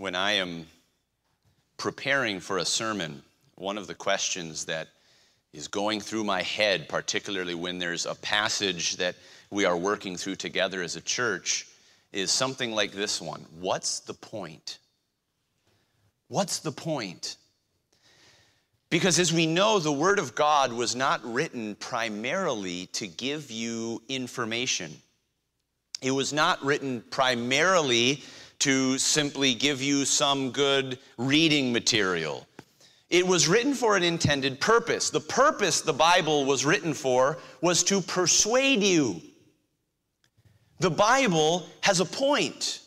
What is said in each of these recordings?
when I am preparing for a sermon, one of the questions that is going through my head, particularly when there's a passage that we are working through together as a church, is something like this one What's the point? What's the point? Because as we know, the Word of God was not written primarily to give you information. It was not written primarily to simply give you some good reading material. It was written for an intended purpose. The purpose the Bible was written for was to persuade you. The Bible has a point.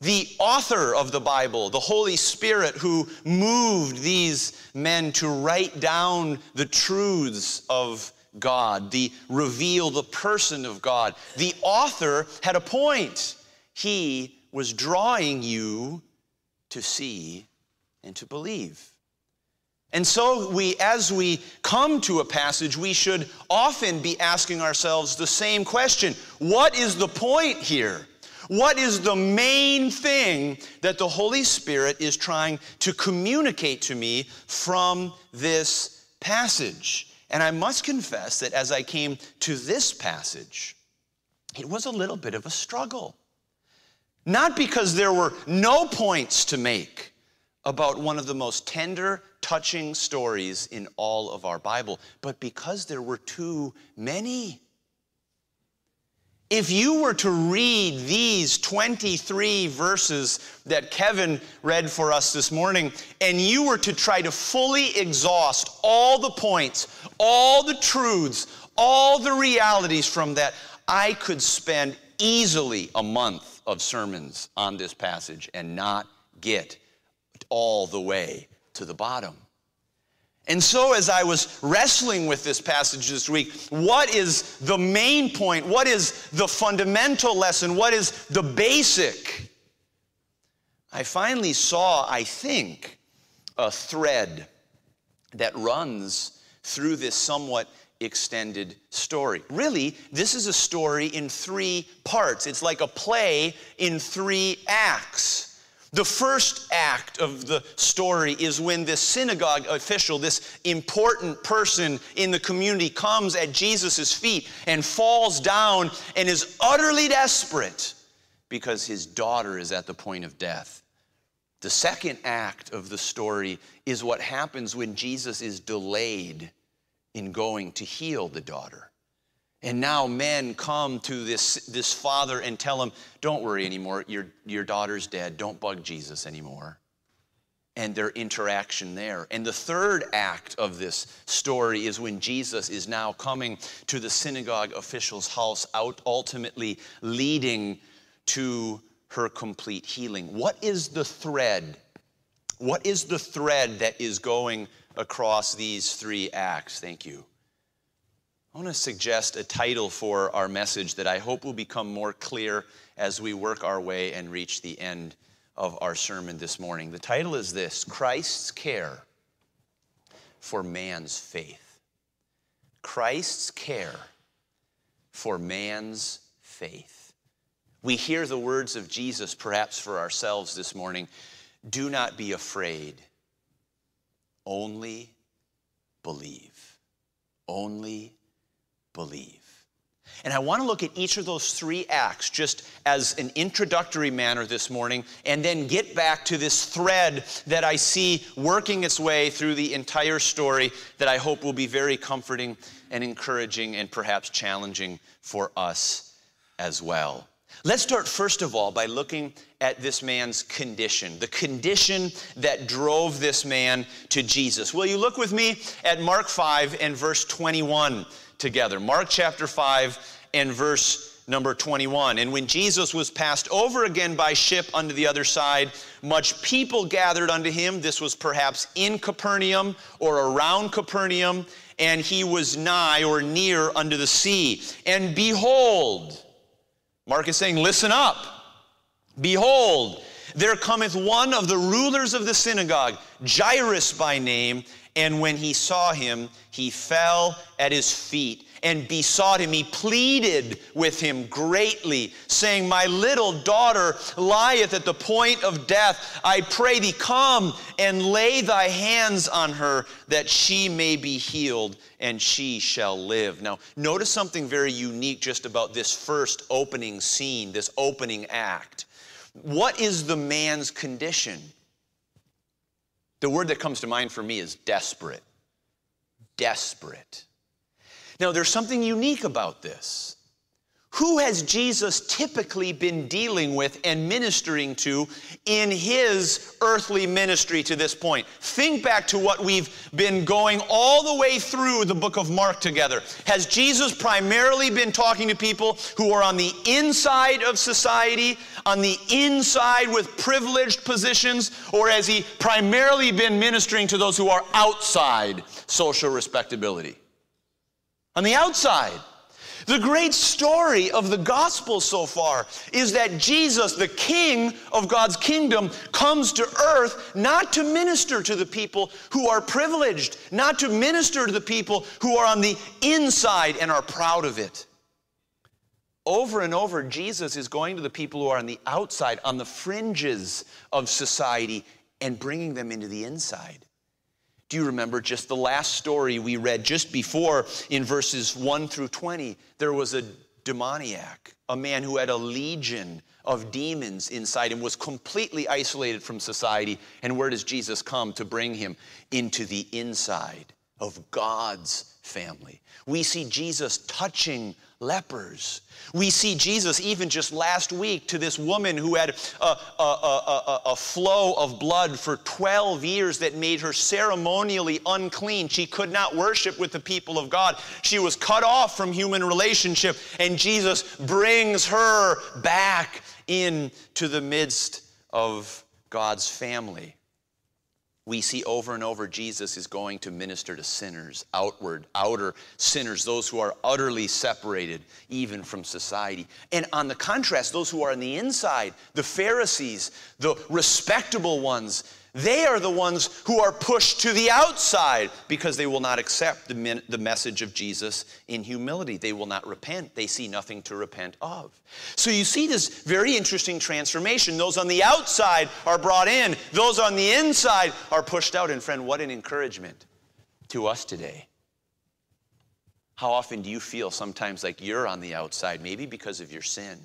The author of the Bible, the Holy Spirit who moved these men to write down the truths of God, the reveal the person of God. The author had a point. He was drawing you to see and to believe. And so we as we come to a passage we should often be asking ourselves the same question. What is the point here? What is the main thing that the Holy Spirit is trying to communicate to me from this passage? And I must confess that as I came to this passage, it was a little bit of a struggle. Not because there were no points to make about one of the most tender, touching stories in all of our Bible, but because there were too many. If you were to read these 23 verses that Kevin read for us this morning, and you were to try to fully exhaust all the points, all the truths, all the realities from that, I could spend easily a month of sermons on this passage and not get all the way to the bottom. And so, as I was wrestling with this passage this week, what is the main point? What is the fundamental lesson? What is the basic? I finally saw, I think, a thread that runs through this somewhat extended story. Really, this is a story in three parts. It's like a play in three acts. The first act of the story is when this synagogue official, this important person in the community, comes at Jesus' feet and falls down and is utterly desperate because his daughter is at the point of death. The second act of the story is what happens when Jesus is delayed in going to heal the daughter. And now men come to this, this father and tell him, Don't worry anymore, your, your daughter's dead, don't bug Jesus anymore. And their interaction there. And the third act of this story is when Jesus is now coming to the synagogue official's house, out ultimately leading to her complete healing. What is the thread? What is the thread that is going across these three acts? Thank you. I want to suggest a title for our message that I hope will become more clear as we work our way and reach the end of our sermon this morning. The title is this Christ's Care for Man's Faith. Christ's Care for Man's Faith. We hear the words of Jesus perhaps for ourselves this morning do not be afraid, only believe. Only believe. And I want to look at each of those three acts just as an introductory manner this morning, and then get back to this thread that I see working its way through the entire story that I hope will be very comforting and encouraging and perhaps challenging for us as well. Let's start first of all by looking at this man's condition, the condition that drove this man to Jesus. Will you look with me at Mark 5 and verse 21? together. Mark chapter 5 and verse number 21. And when Jesus was passed over again by ship unto the other side, much people gathered unto him. This was perhaps in Capernaum or around Capernaum, and he was nigh or near unto the sea. And behold, Mark is saying, Listen up. Behold, there cometh one of the rulers of the synagogue, Jairus by name, and when he saw him, he fell at his feet and besought him. He pleaded with him greatly, saying, My little daughter lieth at the point of death. I pray thee, come and lay thy hands on her, that she may be healed, and she shall live. Now, notice something very unique just about this first opening scene, this opening act. What is the man's condition? The word that comes to mind for me is desperate. Desperate. Now, there's something unique about this. Who has Jesus typically been dealing with and ministering to in his earthly ministry to this point? Think back to what we've been going all the way through the book of Mark together. Has Jesus primarily been talking to people who are on the inside of society, on the inside with privileged positions, or has he primarily been ministering to those who are outside social respectability? On the outside. The great story of the gospel so far is that Jesus, the King of God's kingdom, comes to earth not to minister to the people who are privileged, not to minister to the people who are on the inside and are proud of it. Over and over, Jesus is going to the people who are on the outside, on the fringes of society, and bringing them into the inside. Do you remember just the last story we read just before in verses 1 through 20? There was a demoniac, a man who had a legion of demons inside him, was completely isolated from society. And where does Jesus come to bring him? Into the inside of God's family. We see Jesus touching lepers. We see Jesus, even just last week, to this woman who had a, a, a, a, flow of blood for 12 years that made her ceremonially unclean. She could not worship with the people of God. She was cut off from human relationship, and Jesus brings her back into the midst of God's family we see over and over Jesus is going to minister to sinners, outward, outer sinners, those who are utterly separated even from society. And on the contrast, those who are on the inside, the Pharisees, the respectable ones, they are the ones who are pushed to the outside because they will not accept the, the message of Jesus in humility. They will not repent. They see nothing to repent of. So you see this very interesting transformation. Those on the outside are brought in, those on the inside are pushed out. And friend, what an encouragement to us today. How often do you feel sometimes like you're on the outside, maybe because of your sin?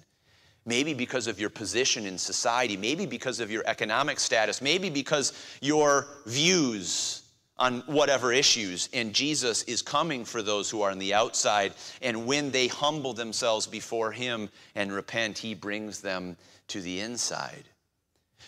Maybe because of your position in society, maybe because of your economic status, maybe because your views on whatever issues. And Jesus is coming for those who are on the outside. And when they humble themselves before Him and repent, He brings them to the inside.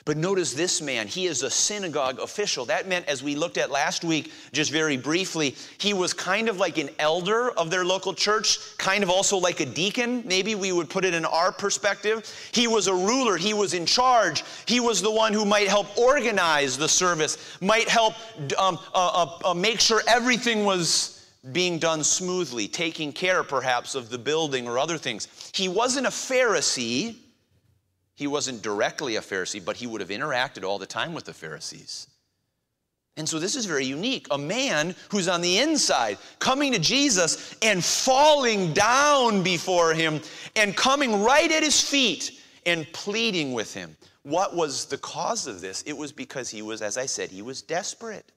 But notice this man, he is a synagogue official. That meant, as we looked at last week, just very briefly, he was kind of like an elder of their local church, kind of also like a deacon. Maybe we would put it in our perspective. He was a ruler, he was in charge. He was the one who might help organize the service, might help um, uh, uh, uh, make sure everything was being done smoothly, taking care perhaps of the building or other things. He wasn't a Pharisee. He wasn't directly a Pharisee, but he would have interacted all the time with the Pharisees. And so this is very unique. A man who's on the inside coming to Jesus and falling down before him and coming right at his feet and pleading with him. What was the cause of this? It was because he was, as I said, he was desperate.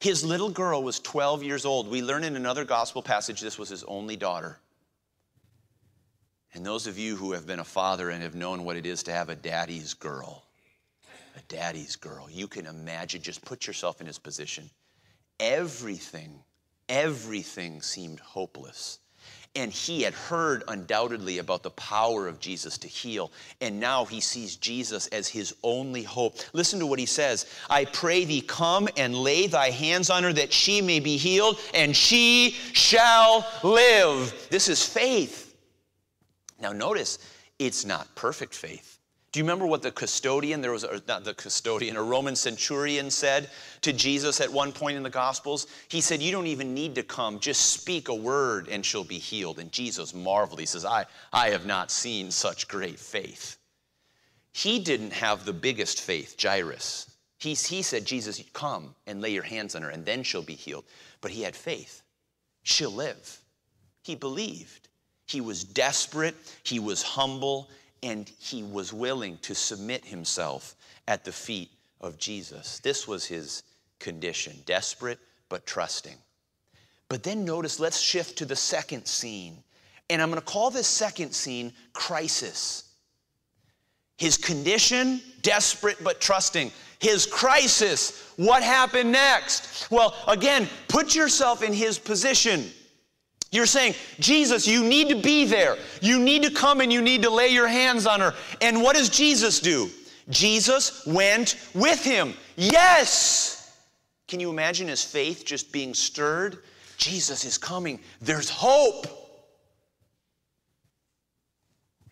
His little girl was 12 years old. We learn in another gospel passage this was his only daughter. And those of you who have been a father and have known what it is to have a daddy's girl, a daddy's girl, you can imagine, just put yourself in his position. Everything, everything seemed hopeless. And he had heard undoubtedly about the power of Jesus to heal. And now he sees Jesus as his only hope. Listen to what he says I pray thee, come and lay thy hands on her that she may be healed, and she shall live. This is faith. Now, notice it's not perfect faith. Do you remember what the custodian, there was, a, not the custodian, a Roman centurion said to Jesus at one point in the Gospels? He said, You don't even need to come, just speak a word and she'll be healed. And Jesus marveled. He says, I, I have not seen such great faith. He didn't have the biggest faith, Jairus. He, he said, Jesus, come and lay your hands on her and then she'll be healed. But he had faith. She'll live. He believed. He was desperate, he was humble, and he was willing to submit himself at the feet of Jesus. This was his condition desperate but trusting. But then notice, let's shift to the second scene. And I'm going to call this second scene crisis. His condition, desperate but trusting. His crisis, what happened next? Well, again, put yourself in his position. You're saying, Jesus, you need to be there. You need to come and you need to lay your hands on her. And what does Jesus do? Jesus went with him. Yes! Can you imagine his faith just being stirred? Jesus is coming. There's hope.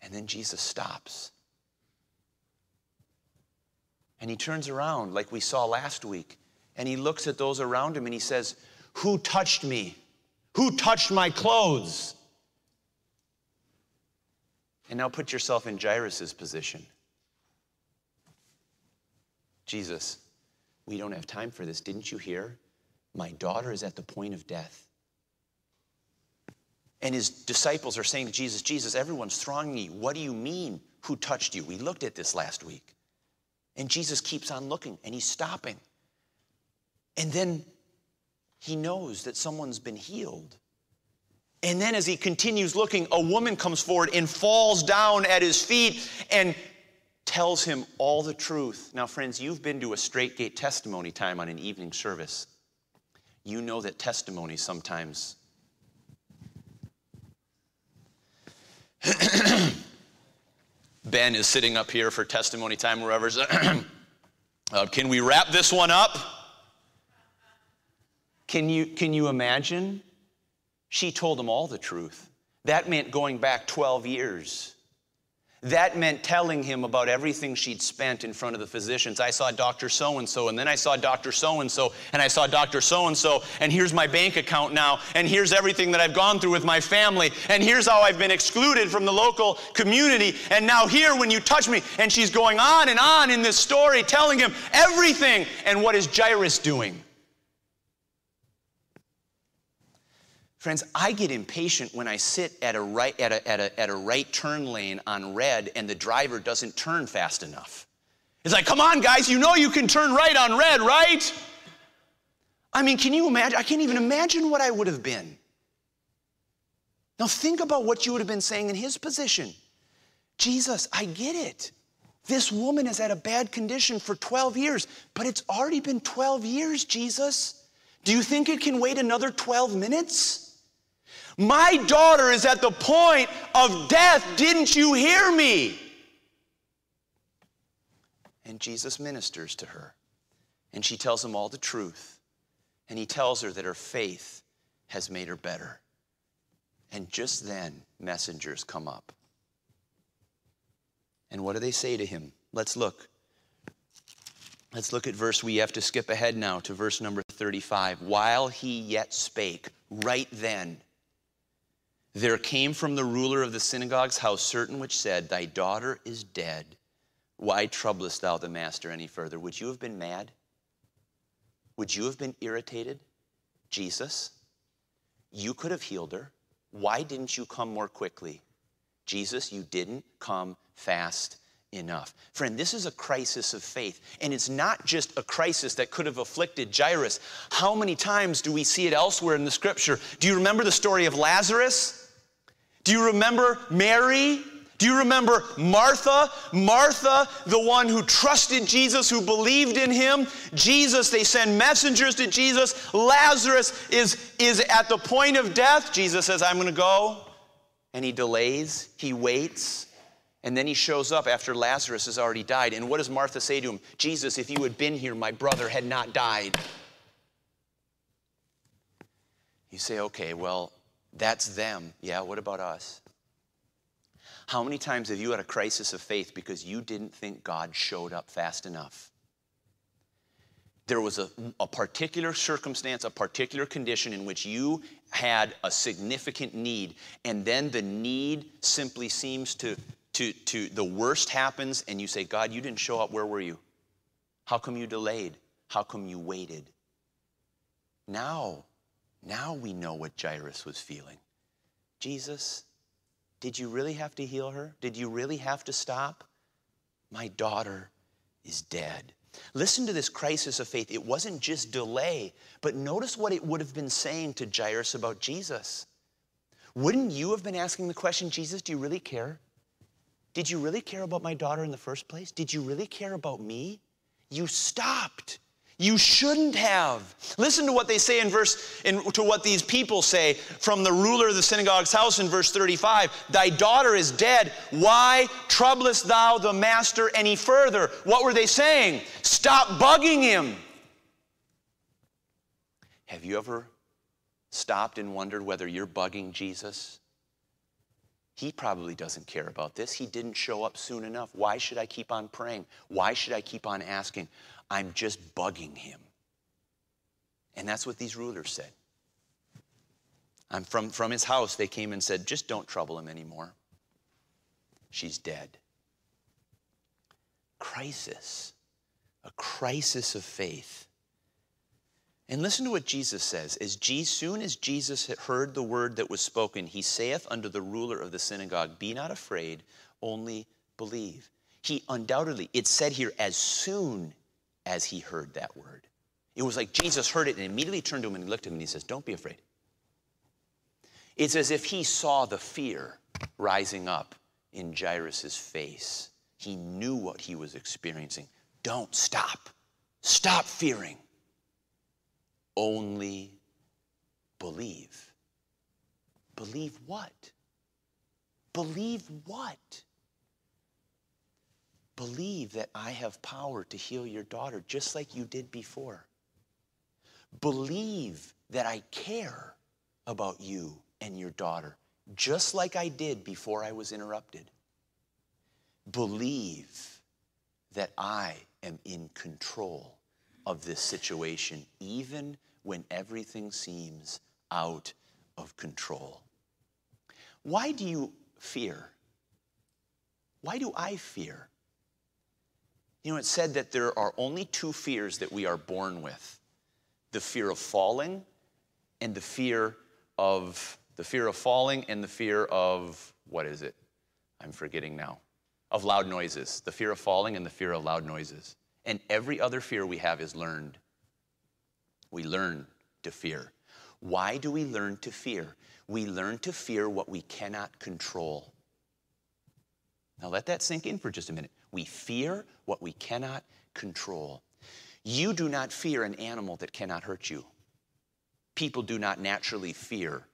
And then Jesus stops. And he turns around, like we saw last week, and he looks at those around him and he says, Who touched me? Who touched my clothes? And now put yourself in Jairus' position. Jesus, we don't have time for this. Didn't you hear? My daughter is at the point of death. And his disciples are saying to Jesus, Jesus, everyone's thronging you. What do you mean? Who touched you? We looked at this last week. And Jesus keeps on looking and he's stopping. And then he knows that someone's been healed. And then, as he continues looking, a woman comes forward and falls down at his feet and tells him all the truth. Now, friends, you've been to a straight gate testimony time on an evening service. You know that testimony sometimes. ben is sitting up here for testimony time, wherever. uh, can we wrap this one up? Can you, can you imagine? She told him all the truth. That meant going back 12 years. That meant telling him about everything she'd spent in front of the physicians. I saw Dr. So and so, and then I saw Dr. So and so, and I saw Dr. So and so, and here's my bank account now, and here's everything that I've gone through with my family, and here's how I've been excluded from the local community, and now here when you touch me. And she's going on and on in this story, telling him everything. And what is Jairus doing? Friends, I get impatient when I sit at a, right, at, a, at, a, at a right turn lane on red and the driver doesn't turn fast enough. It's like, come on, guys, you know you can turn right on red, right? I mean, can you imagine? I can't even imagine what I would have been. Now, think about what you would have been saying in his position. Jesus, I get it. This woman is at a bad condition for 12 years, but it's already been 12 years, Jesus. Do you think it can wait another 12 minutes? My daughter is at the point of death. Didn't you hear me? And Jesus ministers to her. And she tells him all the truth. And he tells her that her faith has made her better. And just then, messengers come up. And what do they say to him? Let's look. Let's look at verse, we have to skip ahead now to verse number 35. While he yet spake, right then, there came from the ruler of the synagogue's house certain which said, Thy daughter is dead. Why troublest thou the master any further? Would you have been mad? Would you have been irritated? Jesus, you could have healed her. Why didn't you come more quickly? Jesus, you didn't come fast enough. Friend, this is a crisis of faith. And it's not just a crisis that could have afflicted Jairus. How many times do we see it elsewhere in the scripture? Do you remember the story of Lazarus? Do you remember Mary? Do you remember Martha? Martha, the one who trusted Jesus, who believed in him. Jesus, they send messengers to Jesus. Lazarus is, is at the point of death. Jesus says, I'm going to go. And he delays, he waits. And then he shows up after Lazarus has already died. And what does Martha say to him? Jesus, if you had been here, my brother had not died. You say, okay, well, that's them. Yeah, what about us? How many times have you had a crisis of faith because you didn't think God showed up fast enough? There was a, a particular circumstance, a particular condition in which you had a significant need, and then the need simply seems to to, to the worst happens and you say, God, you didn't show up, where were you? How come you delayed? How come you waited? Now, now we know what Jairus was feeling. Jesus, did you really have to heal her? Did you really have to stop? My daughter is dead. Listen to this crisis of faith. It wasn't just delay, but notice what it would have been saying to Jairus about Jesus. Wouldn't you have been asking the question, Jesus, do you really care? Did you really care about my daughter in the first place? Did you really care about me? You stopped. You shouldn't have. Listen to what they say in verse, in, to what these people say from the ruler of the synagogue's house in verse 35. Thy daughter is dead. Why troublest thou the master any further? What were they saying? Stop bugging him. Have you ever stopped and wondered whether you're bugging Jesus? He probably doesn't care about this. He didn't show up soon enough. Why should I keep on praying? Why should I keep on asking? I'm just bugging him. And that's what these rulers said. I'm from, from his house, they came and said, just don't trouble him anymore. She's dead. Crisis, a crisis of faith. And listen to what Jesus says. As soon as Jesus heard the word that was spoken, he saith unto the ruler of the synagogue, Be not afraid, only believe. He undoubtedly, it's said here, as soon as he heard that word. It was like Jesus heard it and immediately turned to him and he looked at him and he says, Don't be afraid. It's as if he saw the fear rising up in Jairus' face. He knew what he was experiencing. Don't stop. Stop fearing. Only believe. Believe what? Believe what? Believe that I have power to heal your daughter just like you did before. Believe that I care about you and your daughter just like I did before I was interrupted. Believe that I am in control of this situation, even when everything seems out of control. Why do you fear? Why do I fear? You know, it said that there are only two fears that we are born with the fear of falling and the fear of the fear of falling and the fear of what is it? I'm forgetting now. Of loud noises. The fear of falling and the fear of loud noises. And every other fear we have is learned. We learn to fear. Why do we learn to fear? We learn to fear what we cannot control. Now let that sink in for just a minute. We fear what we cannot control. You do not fear an animal that cannot hurt you. People do not naturally fear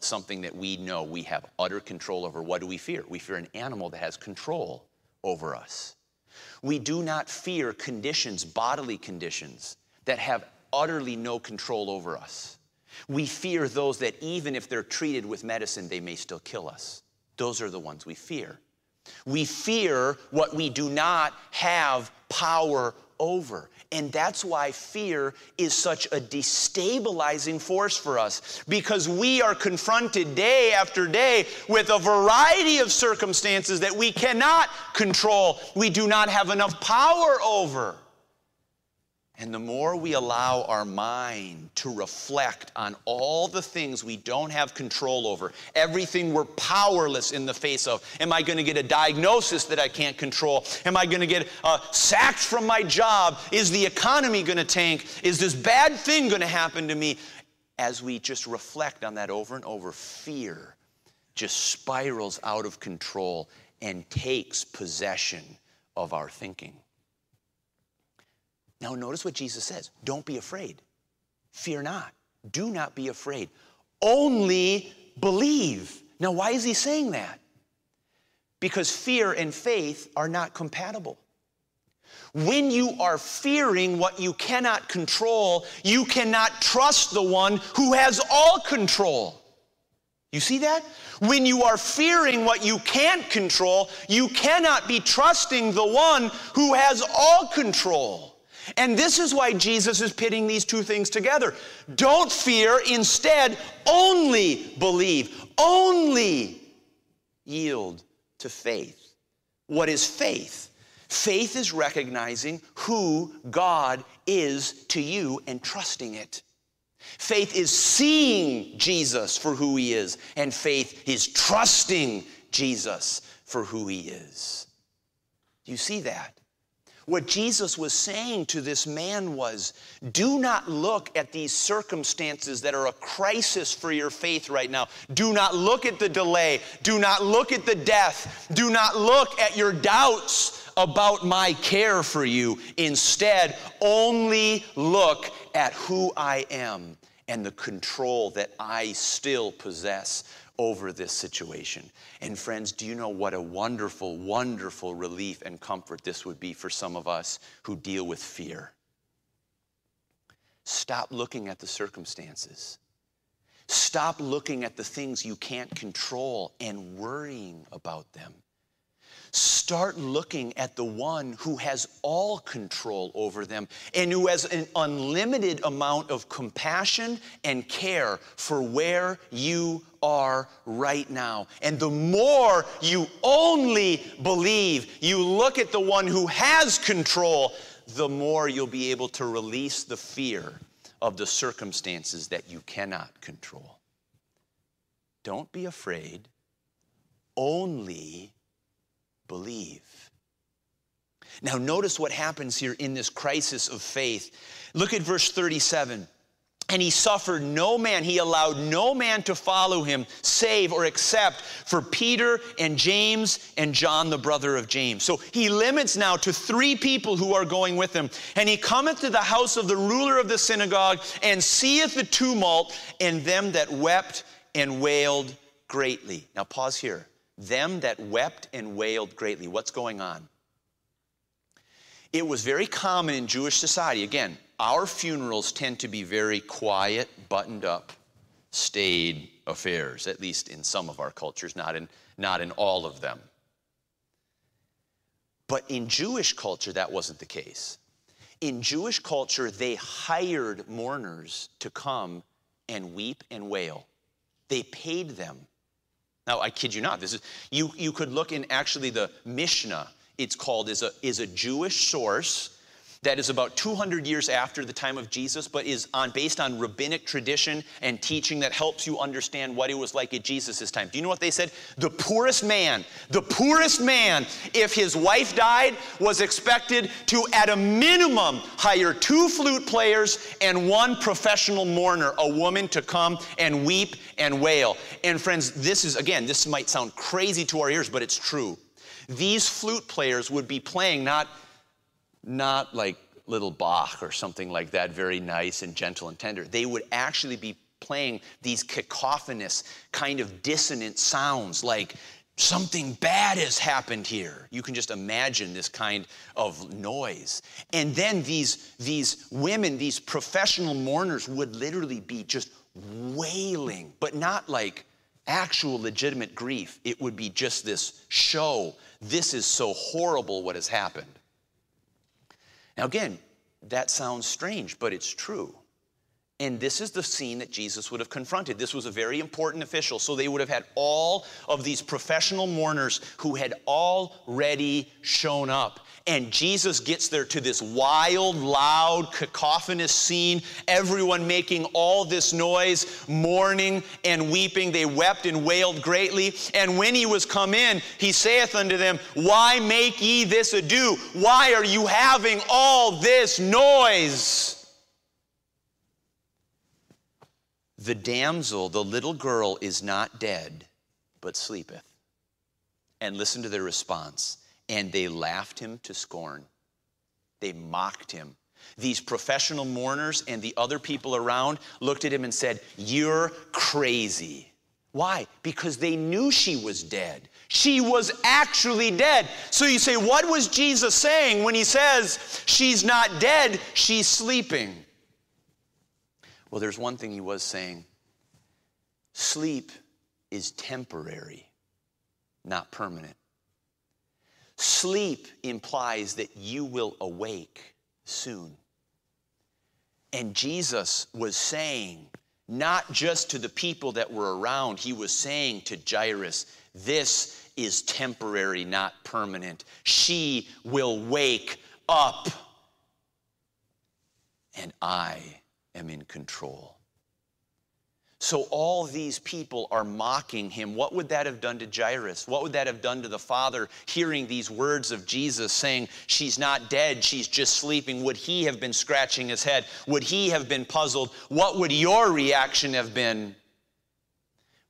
something that we know we have utter control over. What do we fear? We fear an animal that has control over us. We do not fear conditions, bodily conditions, that have utterly no control over us. We fear those that, even if they're treated with medicine, they may still kill us. Those are the ones we fear. We fear what we do not have power over. And that's why fear is such a destabilizing force for us because we are confronted day after day with a variety of circumstances that we cannot control, we do not have enough power over. And the more we allow our mind to reflect on all the things we don't have control over, everything we're powerless in the face of. Am I going to get a diagnosis that I can't control? Am I going to get uh, sacked from my job? Is the economy going to tank? Is this bad thing going to happen to me? As we just reflect on that over and over, fear just spirals out of control and takes possession of our thinking. Now, notice what Jesus says don't be afraid. Fear not. Do not be afraid. Only believe. Now, why is he saying that? Because fear and faith are not compatible. When you are fearing what you cannot control, you cannot trust the one who has all control. You see that? When you are fearing what you can't control, you cannot be trusting the one who has all control. And this is why Jesus is pitting these two things together. Don't fear, instead, only believe, only yield to faith. What is faith? Faith is recognizing who God is to you and trusting it. Faith is seeing Jesus for who he is, and faith is trusting Jesus for who he is. Do you see that? What Jesus was saying to this man was do not look at these circumstances that are a crisis for your faith right now. Do not look at the delay. Do not look at the death. Do not look at your doubts about my care for you. Instead, only look at who I am and the control that I still possess over this situation. And friends, do you know what a wonderful, wonderful relief and comfort this would be for some of us who deal with fear? Stop looking at the circumstances. Stop looking at the things you can't control and worrying about them. Start looking at the one who has all control over them and who has an unlimited amount of compassion and care for where you are right now. And the more you only believe, you look at the one who has control, the more you'll be able to release the fear of the circumstances that you cannot control. Don't be afraid, only believe. Now, notice what happens here in this crisis of faith. Look at verse 37. And he suffered no man, he allowed no man to follow him, save or except for Peter and James and John, the brother of James. So he limits now to three people who are going with him. And he cometh to the house of the ruler of the synagogue and seeth the tumult and them that wept and wailed greatly. Now, pause here them that wept and wailed greatly. What's going on? It was very common in Jewish society. Again, our funerals tend to be very quiet, buttoned up, staid affairs, at least in some of our cultures, not in, not in all of them. But in Jewish culture, that wasn't the case. In Jewish culture, they hired mourners to come and weep and wail. They paid them now, I kid you not. This is you. You could look in actually the Mishnah. It's called is a is a Jewish source that is about 200 years after the time of Jesus, but is on, based on rabbinic tradition and teaching that helps you understand what it was like at Jesus' time. Do you know what they said? The poorest man, the poorest man, if his wife died, was expected to, at a minimum, hire two flute players and one professional mourner, a woman to come and weep and wail. And friends, this is, again, this might sound crazy to our ears, but it's true. These flute players would be playing not not like little Bach or something like that, very nice and gentle and tender. They would actually be playing these cacophonous, kind of dissonant sounds like something bad has happened here. You can just imagine this kind of noise. And then these, these women, these professional mourners would literally be just wailing, but not like actual legitimate grief. It would be just this show. This is so horrible what has happened. Now, again, that sounds strange, but it's true. And this is the scene that Jesus would have confronted. This was a very important official. So they would have had all of these professional mourners who had already shown up. And Jesus gets there to this wild, loud, cacophonous scene, everyone making all this noise, mourning and weeping. They wept and wailed greatly. And when he was come in, he saith unto them, Why make ye this ado? Why are you having all this noise? The damsel, the little girl, is not dead, but sleepeth. And listen to their response. And they laughed him to scorn. They mocked him. These professional mourners and the other people around looked at him and said, You're crazy. Why? Because they knew she was dead. She was actually dead. So you say, What was Jesus saying when he says, She's not dead, she's sleeping? Well, there's one thing he was saying sleep is temporary, not permanent. Sleep implies that you will awake soon. And Jesus was saying, not just to the people that were around, he was saying to Jairus, This is temporary, not permanent. She will wake up, and I am in control. So all these people are mocking him. What would that have done to Jairus? What would that have done to the father hearing these words of Jesus saying, She's not dead, she's just sleeping? Would he have been scratching his head? Would he have been puzzled? What would your reaction have been?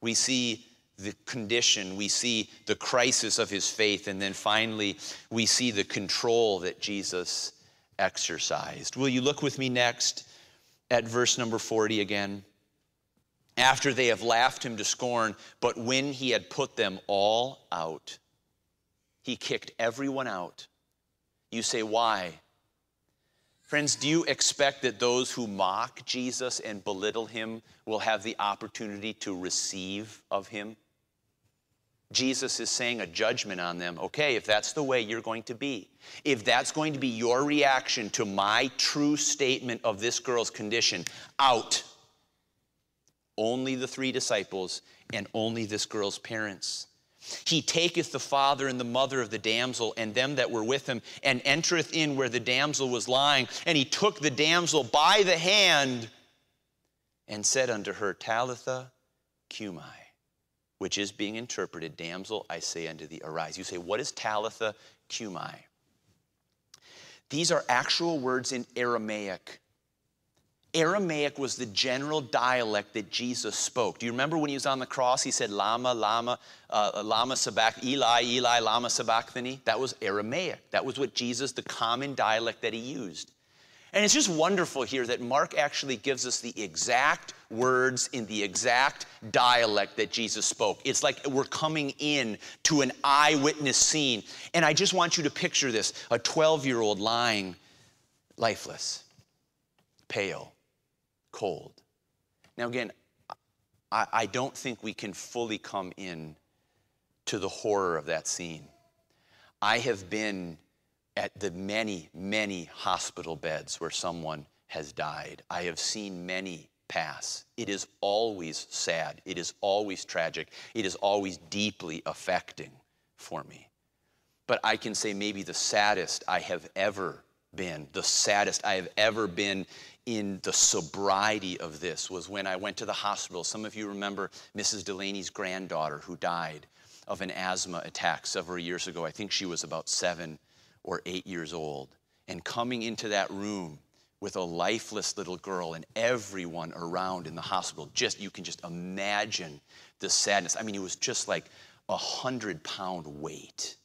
We see the condition, we see the crisis of his faith, and then finally, we see the control that Jesus exercised. Will you look with me next at verse number 40 again? After they have laughed him to scorn, but when he had put them all out, he kicked everyone out. You say, why? Friends, do you expect that those who mock Jesus and belittle him will have the opportunity to receive of him? Jesus is saying a judgment on them. Okay, if that's the way you're going to be, if that's going to be your reaction to my true statement of this girl's condition, out. Only the three disciples and only this girl's parents. He taketh the father and the mother of the damsel and them that were with him, and entereth in where the damsel was lying. And he took the damsel by the hand and said unto her, Talitha cumi which is being interpreted, Damsel, I say unto thee, arise. You say, What is Talitha cumi? These are actual words in Aramaic. Aramaic was the general dialect that Jesus spoke. Do you remember when he was on the cross? He said, Lama, Lama, uh, Lama Sabach, Eli, Eli, Lama Sabachthani. That was Aramaic. That was what Jesus, the common dialect that he used. And it's just wonderful here that Mark actually gives us the exact words in the exact dialect that Jesus spoke. It's like we're coming in to an eyewitness scene. And I just want you to picture this a 12 year old lying lifeless, pale, cold. Now, again, I, I don't think we can fully come in to the horror of that scene. I have been at the many, many hospital beds where someone has died. I have seen many pass. It is always sad. It is always tragic. It is always deeply affecting for me. But I can say maybe the saddest I have ever been, the saddest I have ever been in the sobriety of this was when I went to the hospital. Some of you remember Mrs. Delaney's granddaughter who died of an asthma attack several years ago. I think she was about seven or eight years old, and coming into that room with a lifeless little girl and everyone around in the hospital, just you can just imagine the sadness. I mean, it was just like a hundred pound weight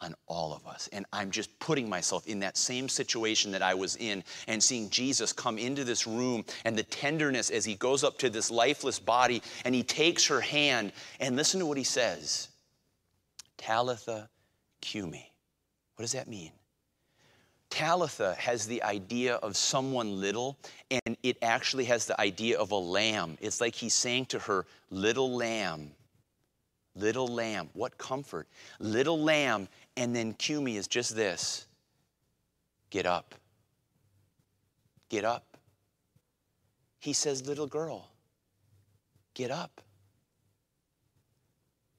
on all of us. And I'm just putting myself in that same situation that I was in and seeing Jesus come into this room and the tenderness as he goes up to this lifeless body and he takes her hand and listen to what he says Talitha cumi. What does that mean? Talitha has the idea of someone little, and it actually has the idea of a lamb. It's like he's saying to her, Little lamb, little lamb. What comfort. Little lamb, and then cumi is just this get up. Get up. He says, Little girl, get up.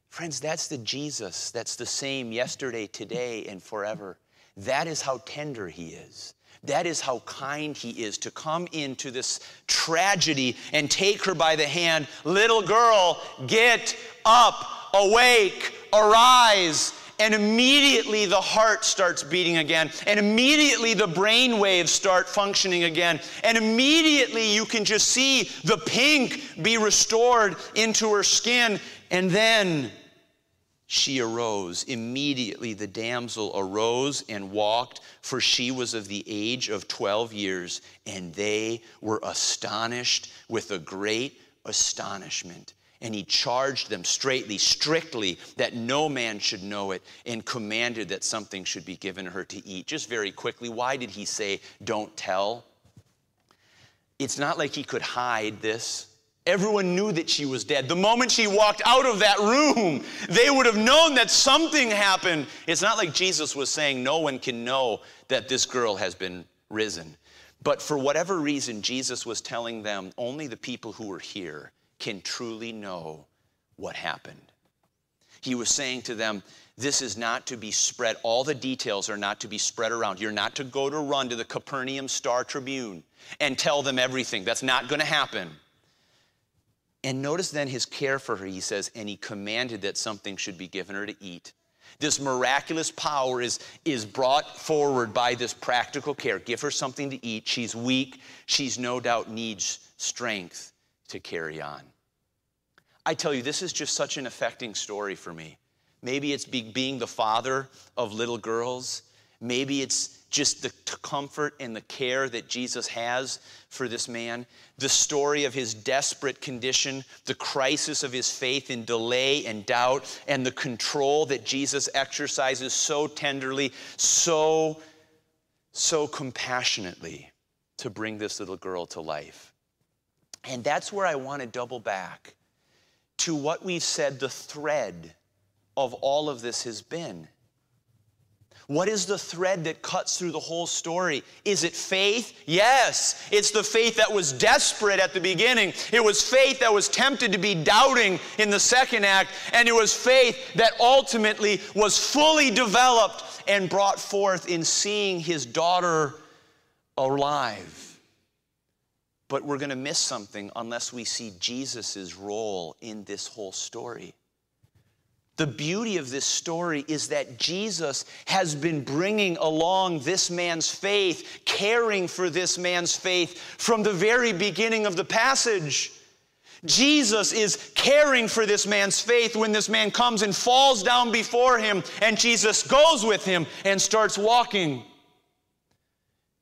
Friends, that's the Jesus that's the same yesterday, today, and forever. That is how tender he is. That is how kind he is to come into this tragedy and take her by the hand. Little girl, get up, awake, arise. And immediately the heart starts beating again. And immediately the brain waves start functioning again. And immediately you can just see the pink be restored into her skin. And then she arose. Immediately the damsel arose and walked, for she was of the age of 12 years, and they were astonished with a great astonishment. And he charged them straightly, strictly, that no man should know it, and commanded that something should be given her to eat. Just very quickly, why did he say, Don't tell? It's not like he could hide this. Everyone knew that she was dead. The moment she walked out of that room, they would have known that something happened. It's not like Jesus was saying, No one can know that this girl has been risen. But for whatever reason, Jesus was telling them, Only the people who were here can truly know what happened. He was saying to them, This is not to be spread, all the details are not to be spread around. You're not to go to run to the Capernaum Star Tribune and tell them everything. That's not going to happen. And notice then his care for her, he says, and he commanded that something should be given her to eat. This miraculous power is, is brought forward by this practical care. Give her something to eat. She's weak. She's no doubt needs strength to carry on. I tell you, this is just such an affecting story for me. Maybe it's be, being the father of little girls. Maybe it's just the comfort and the care that Jesus has for this man, the story of his desperate condition, the crisis of his faith in delay and doubt, and the control that Jesus exercises so tenderly, so, so compassionately to bring this little girl to life. And that's where I want to double back to what we've said the thread of all of this has been. What is the thread that cuts through the whole story? Is it faith? Yes. It's the faith that was desperate at the beginning. It was faith that was tempted to be doubting in the second act. And it was faith that ultimately was fully developed and brought forth in seeing his daughter alive. But we're going to miss something unless we see Jesus' role in this whole story. The beauty of this story is that Jesus has been bringing along this man's faith, caring for this man's faith from the very beginning of the passage. Jesus is caring for this man's faith when this man comes and falls down before him, and Jesus goes with him and starts walking.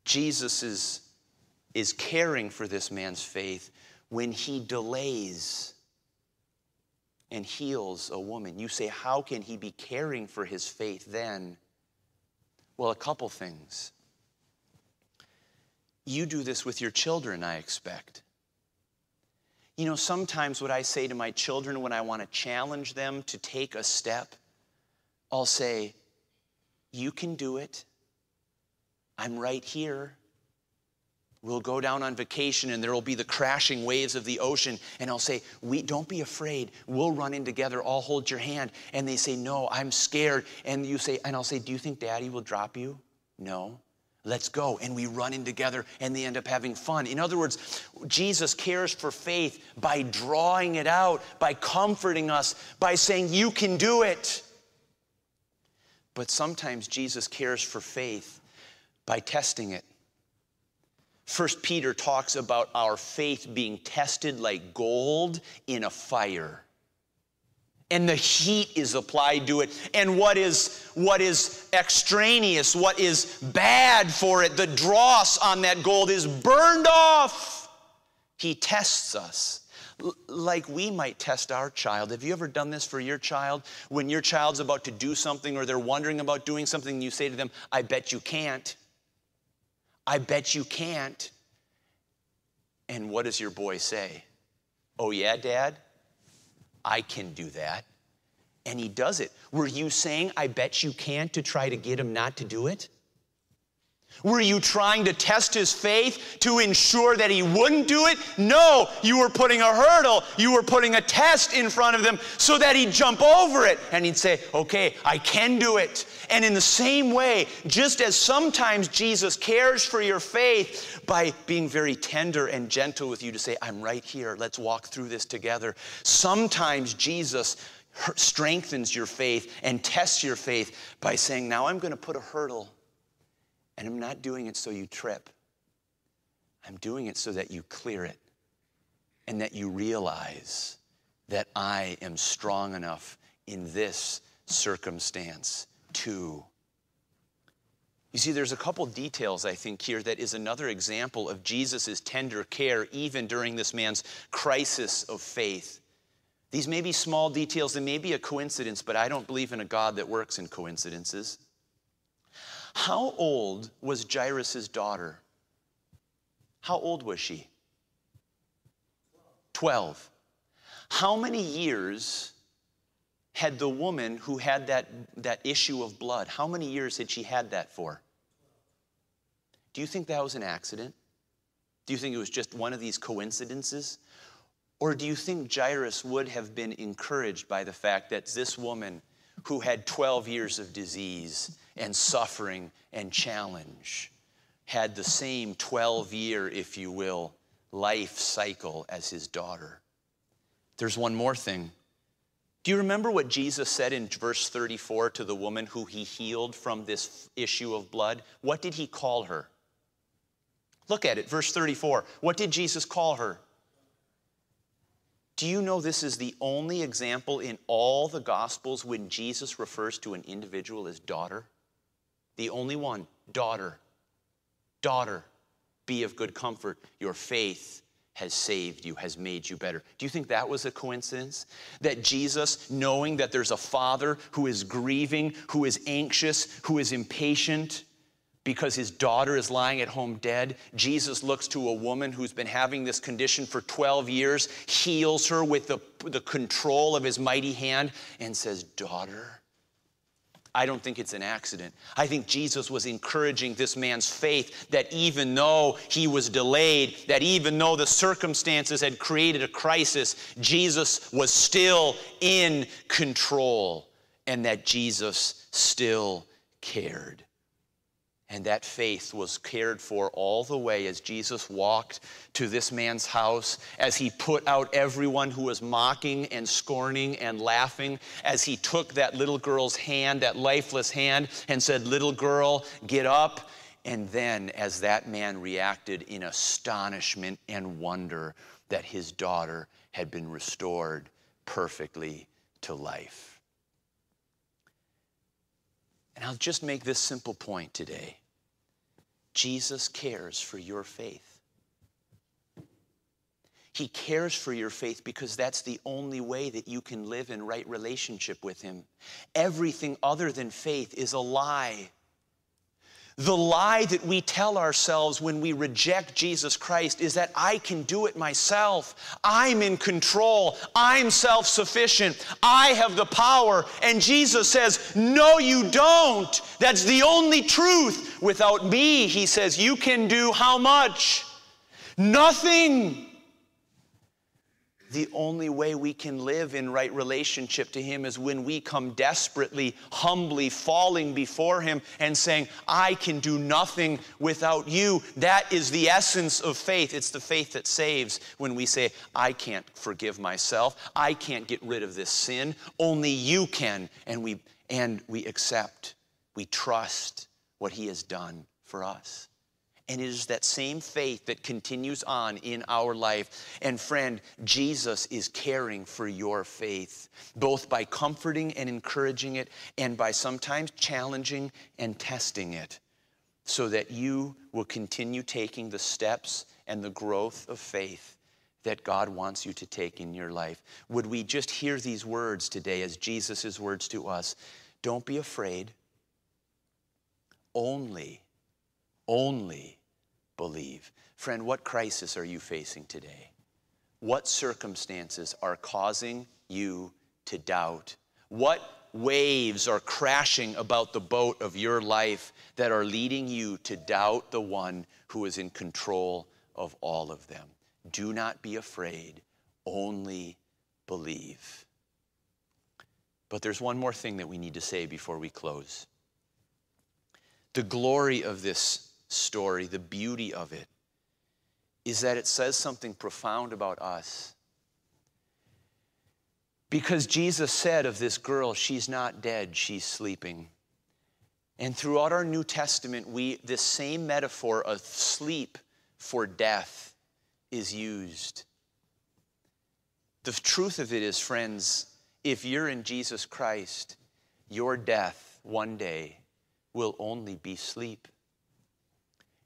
Jesus is, is caring for this man's faith when he delays and heals a woman. You say, How can he be caring for his faith then? Well, a couple things. You do this with your children, I expect. You know, sometimes what I say to my children when I want to challenge them to take a step, I'll say, You can do it. I'm right here. We'll go down on vacation and there will be the crashing waves of the ocean. And I'll say, we, Don't be afraid. We'll run in together. I'll hold your hand. And they say, No, I'm scared. And you say, and I'll say, Do you think daddy will drop you? No. Let's go. And we run in together and they end up having fun. In other words, Jesus cares for faith by drawing it out, by comforting us, by saying, You can do it. But sometimes Jesus cares for faith by testing it. First Peter talks about our faith being tested like gold in a fire. And the heat is applied to it. And what is, what is extraneous, what is bad for it, the dross on that gold is burned off. He tests us like we might test our child. Have you ever done this for your child? When your child's about to do something or they're wondering about doing something, you say to them, I bet you can't. I bet you can't. And what does your boy say? Oh, yeah, dad? I can do that. And he does it. Were you saying, I bet you can't to try to get him not to do it? Were you trying to test his faith to ensure that he wouldn't do it? No, you were putting a hurdle, you were putting a test in front of him so that he'd jump over it and he'd say, Okay, I can do it. And in the same way, just as sometimes Jesus cares for your faith by being very tender and gentle with you to say, I'm right here, let's walk through this together, sometimes Jesus strengthens your faith and tests your faith by saying, Now I'm going to put a hurdle and I'm not doing it so you trip. I'm doing it so that you clear it and that you realize that I am strong enough in this circumstance too. You see, there's a couple details, I think, here that is another example of Jesus' tender care, even during this man's crisis of faith. These may be small details, they may be a coincidence, but I don't believe in a God that works in coincidences. How old was Jairus' daughter? How old was she? 12. How many years had the woman who had that, that issue of blood, how many years had she had that for? Do you think that was an accident? Do you think it was just one of these coincidences? Or do you think Jairus would have been encouraged by the fact that this woman who had 12 years of disease and suffering and challenge had the same 12 year, if you will, life cycle as his daughter. There's one more thing. Do you remember what Jesus said in verse 34 to the woman who he healed from this issue of blood? What did he call her? Look at it, verse 34. What did Jesus call her? Do you know this is the only example in all the Gospels when Jesus refers to an individual as daughter? The only one, daughter. Daughter, be of good comfort. Your faith has saved you, has made you better. Do you think that was a coincidence? That Jesus, knowing that there's a father who is grieving, who is anxious, who is impatient, because his daughter is lying at home dead. Jesus looks to a woman who's been having this condition for 12 years, heals her with the, the control of his mighty hand, and says, Daughter, I don't think it's an accident. I think Jesus was encouraging this man's faith that even though he was delayed, that even though the circumstances had created a crisis, Jesus was still in control and that Jesus still cared. And that faith was cared for all the way as Jesus walked to this man's house, as he put out everyone who was mocking and scorning and laughing, as he took that little girl's hand, that lifeless hand, and said, Little girl, get up. And then, as that man reacted in astonishment and wonder that his daughter had been restored perfectly to life. And I'll just make this simple point today Jesus cares for your faith. He cares for your faith because that's the only way that you can live in right relationship with Him. Everything other than faith is a lie. The lie that we tell ourselves when we reject Jesus Christ is that I can do it myself. I'm in control. I'm self sufficient. I have the power. And Jesus says, No, you don't. That's the only truth. Without me, he says, you can do how much? Nothing. The only way we can live in right relationship to Him is when we come desperately, humbly falling before Him and saying, I can do nothing without you. That is the essence of faith. It's the faith that saves when we say, I can't forgive myself. I can't get rid of this sin. Only you can. And we, and we accept, we trust what He has done for us. And it is that same faith that continues on in our life. And friend, Jesus is caring for your faith, both by comforting and encouraging it, and by sometimes challenging and testing it, so that you will continue taking the steps and the growth of faith that God wants you to take in your life. Would we just hear these words today as Jesus' words to us? Don't be afraid. Only, only believe. Friend, what crisis are you facing today? What circumstances are causing you to doubt? What waves are crashing about the boat of your life that are leading you to doubt the one who is in control of all of them? Do not be afraid, only believe. But there's one more thing that we need to say before we close. The glory of this story, the beauty of it, is that it says something profound about us. Because Jesus said of this girl, she's not dead, she's sleeping. And throughout our New Testament, we this same metaphor of sleep for death is used. The truth of it is, friends, if you're in Jesus Christ, your death one day will only be sleep.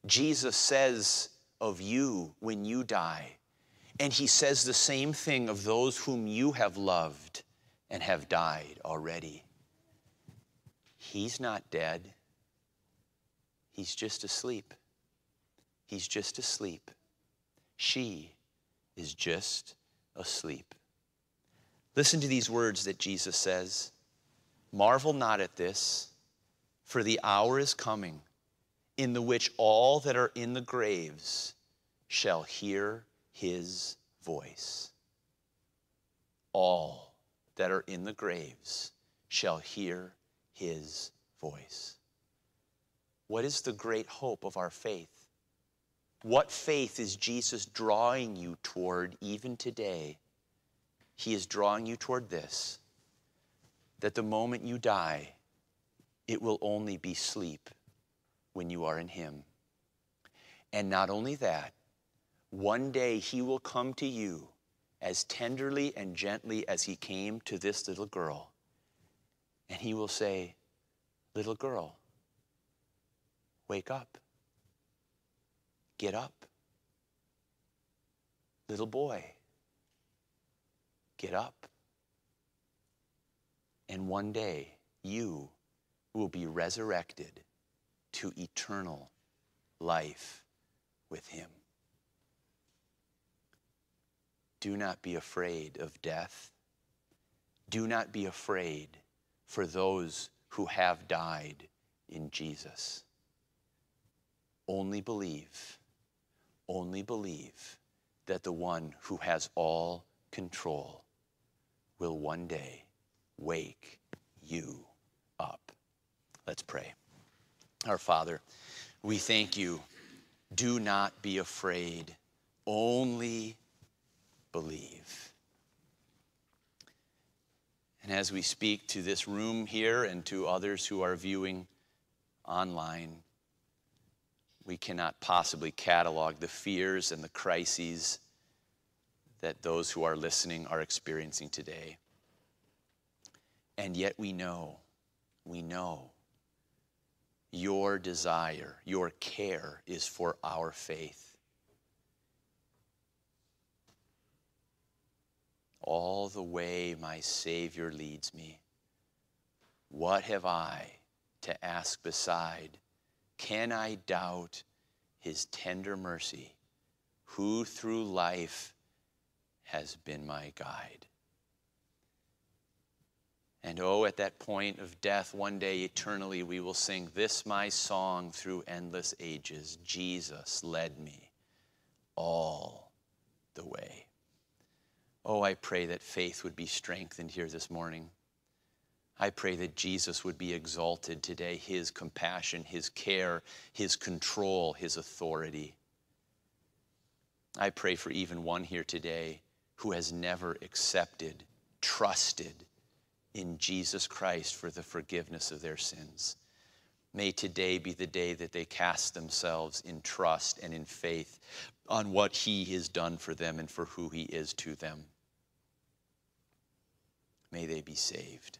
Jesus says of you when you die. And he says the same thing of those whom you have loved and have died already. He's not dead, he's just asleep. He's just asleep. She is just asleep. Listen to these words that Jesus says Marvel not at this, for the hour is coming in the which all that are in the graves shall hear his voice. All that are in the graves shall hear his voice. What is the great hope of our faith? What faith is Jesus drawing you toward even today? He is drawing you toward this that the moment you die, it will only be sleep when you are in Him. And not only that, one day He will come to you as tenderly and gently as He came to this little girl. And He will say, Little girl, wake up. Get up. Little boy, get up. And one day you will be resurrected to eternal life with Him. Do not be afraid of death. Do not be afraid for those who have died in Jesus. Only believe, only believe that the one who has all control will one day wake you up. Let's pray. Our Father, we thank you. Do not be afraid, only believe. And as we speak to this room here and to others who are viewing online, we cannot possibly catalog the fears and the crises that those who are listening are experiencing today. And yet we know, we know your desire, your care is for our faith. All the way my Savior leads me, what have I to ask beside? Can I doubt his tender mercy, who through life has been my guide? And oh, at that point of death, one day eternally, we will sing this my song through endless ages Jesus led me all the way. Oh, I pray that faith would be strengthened here this morning. I pray that Jesus would be exalted today, his compassion, his care, his control, his authority. I pray for even one here today who has never accepted, trusted, in Jesus Christ for the forgiveness of their sins. May today be the day that they cast themselves in trust and in faith on what He has done for them and for who He is to them. May they be saved.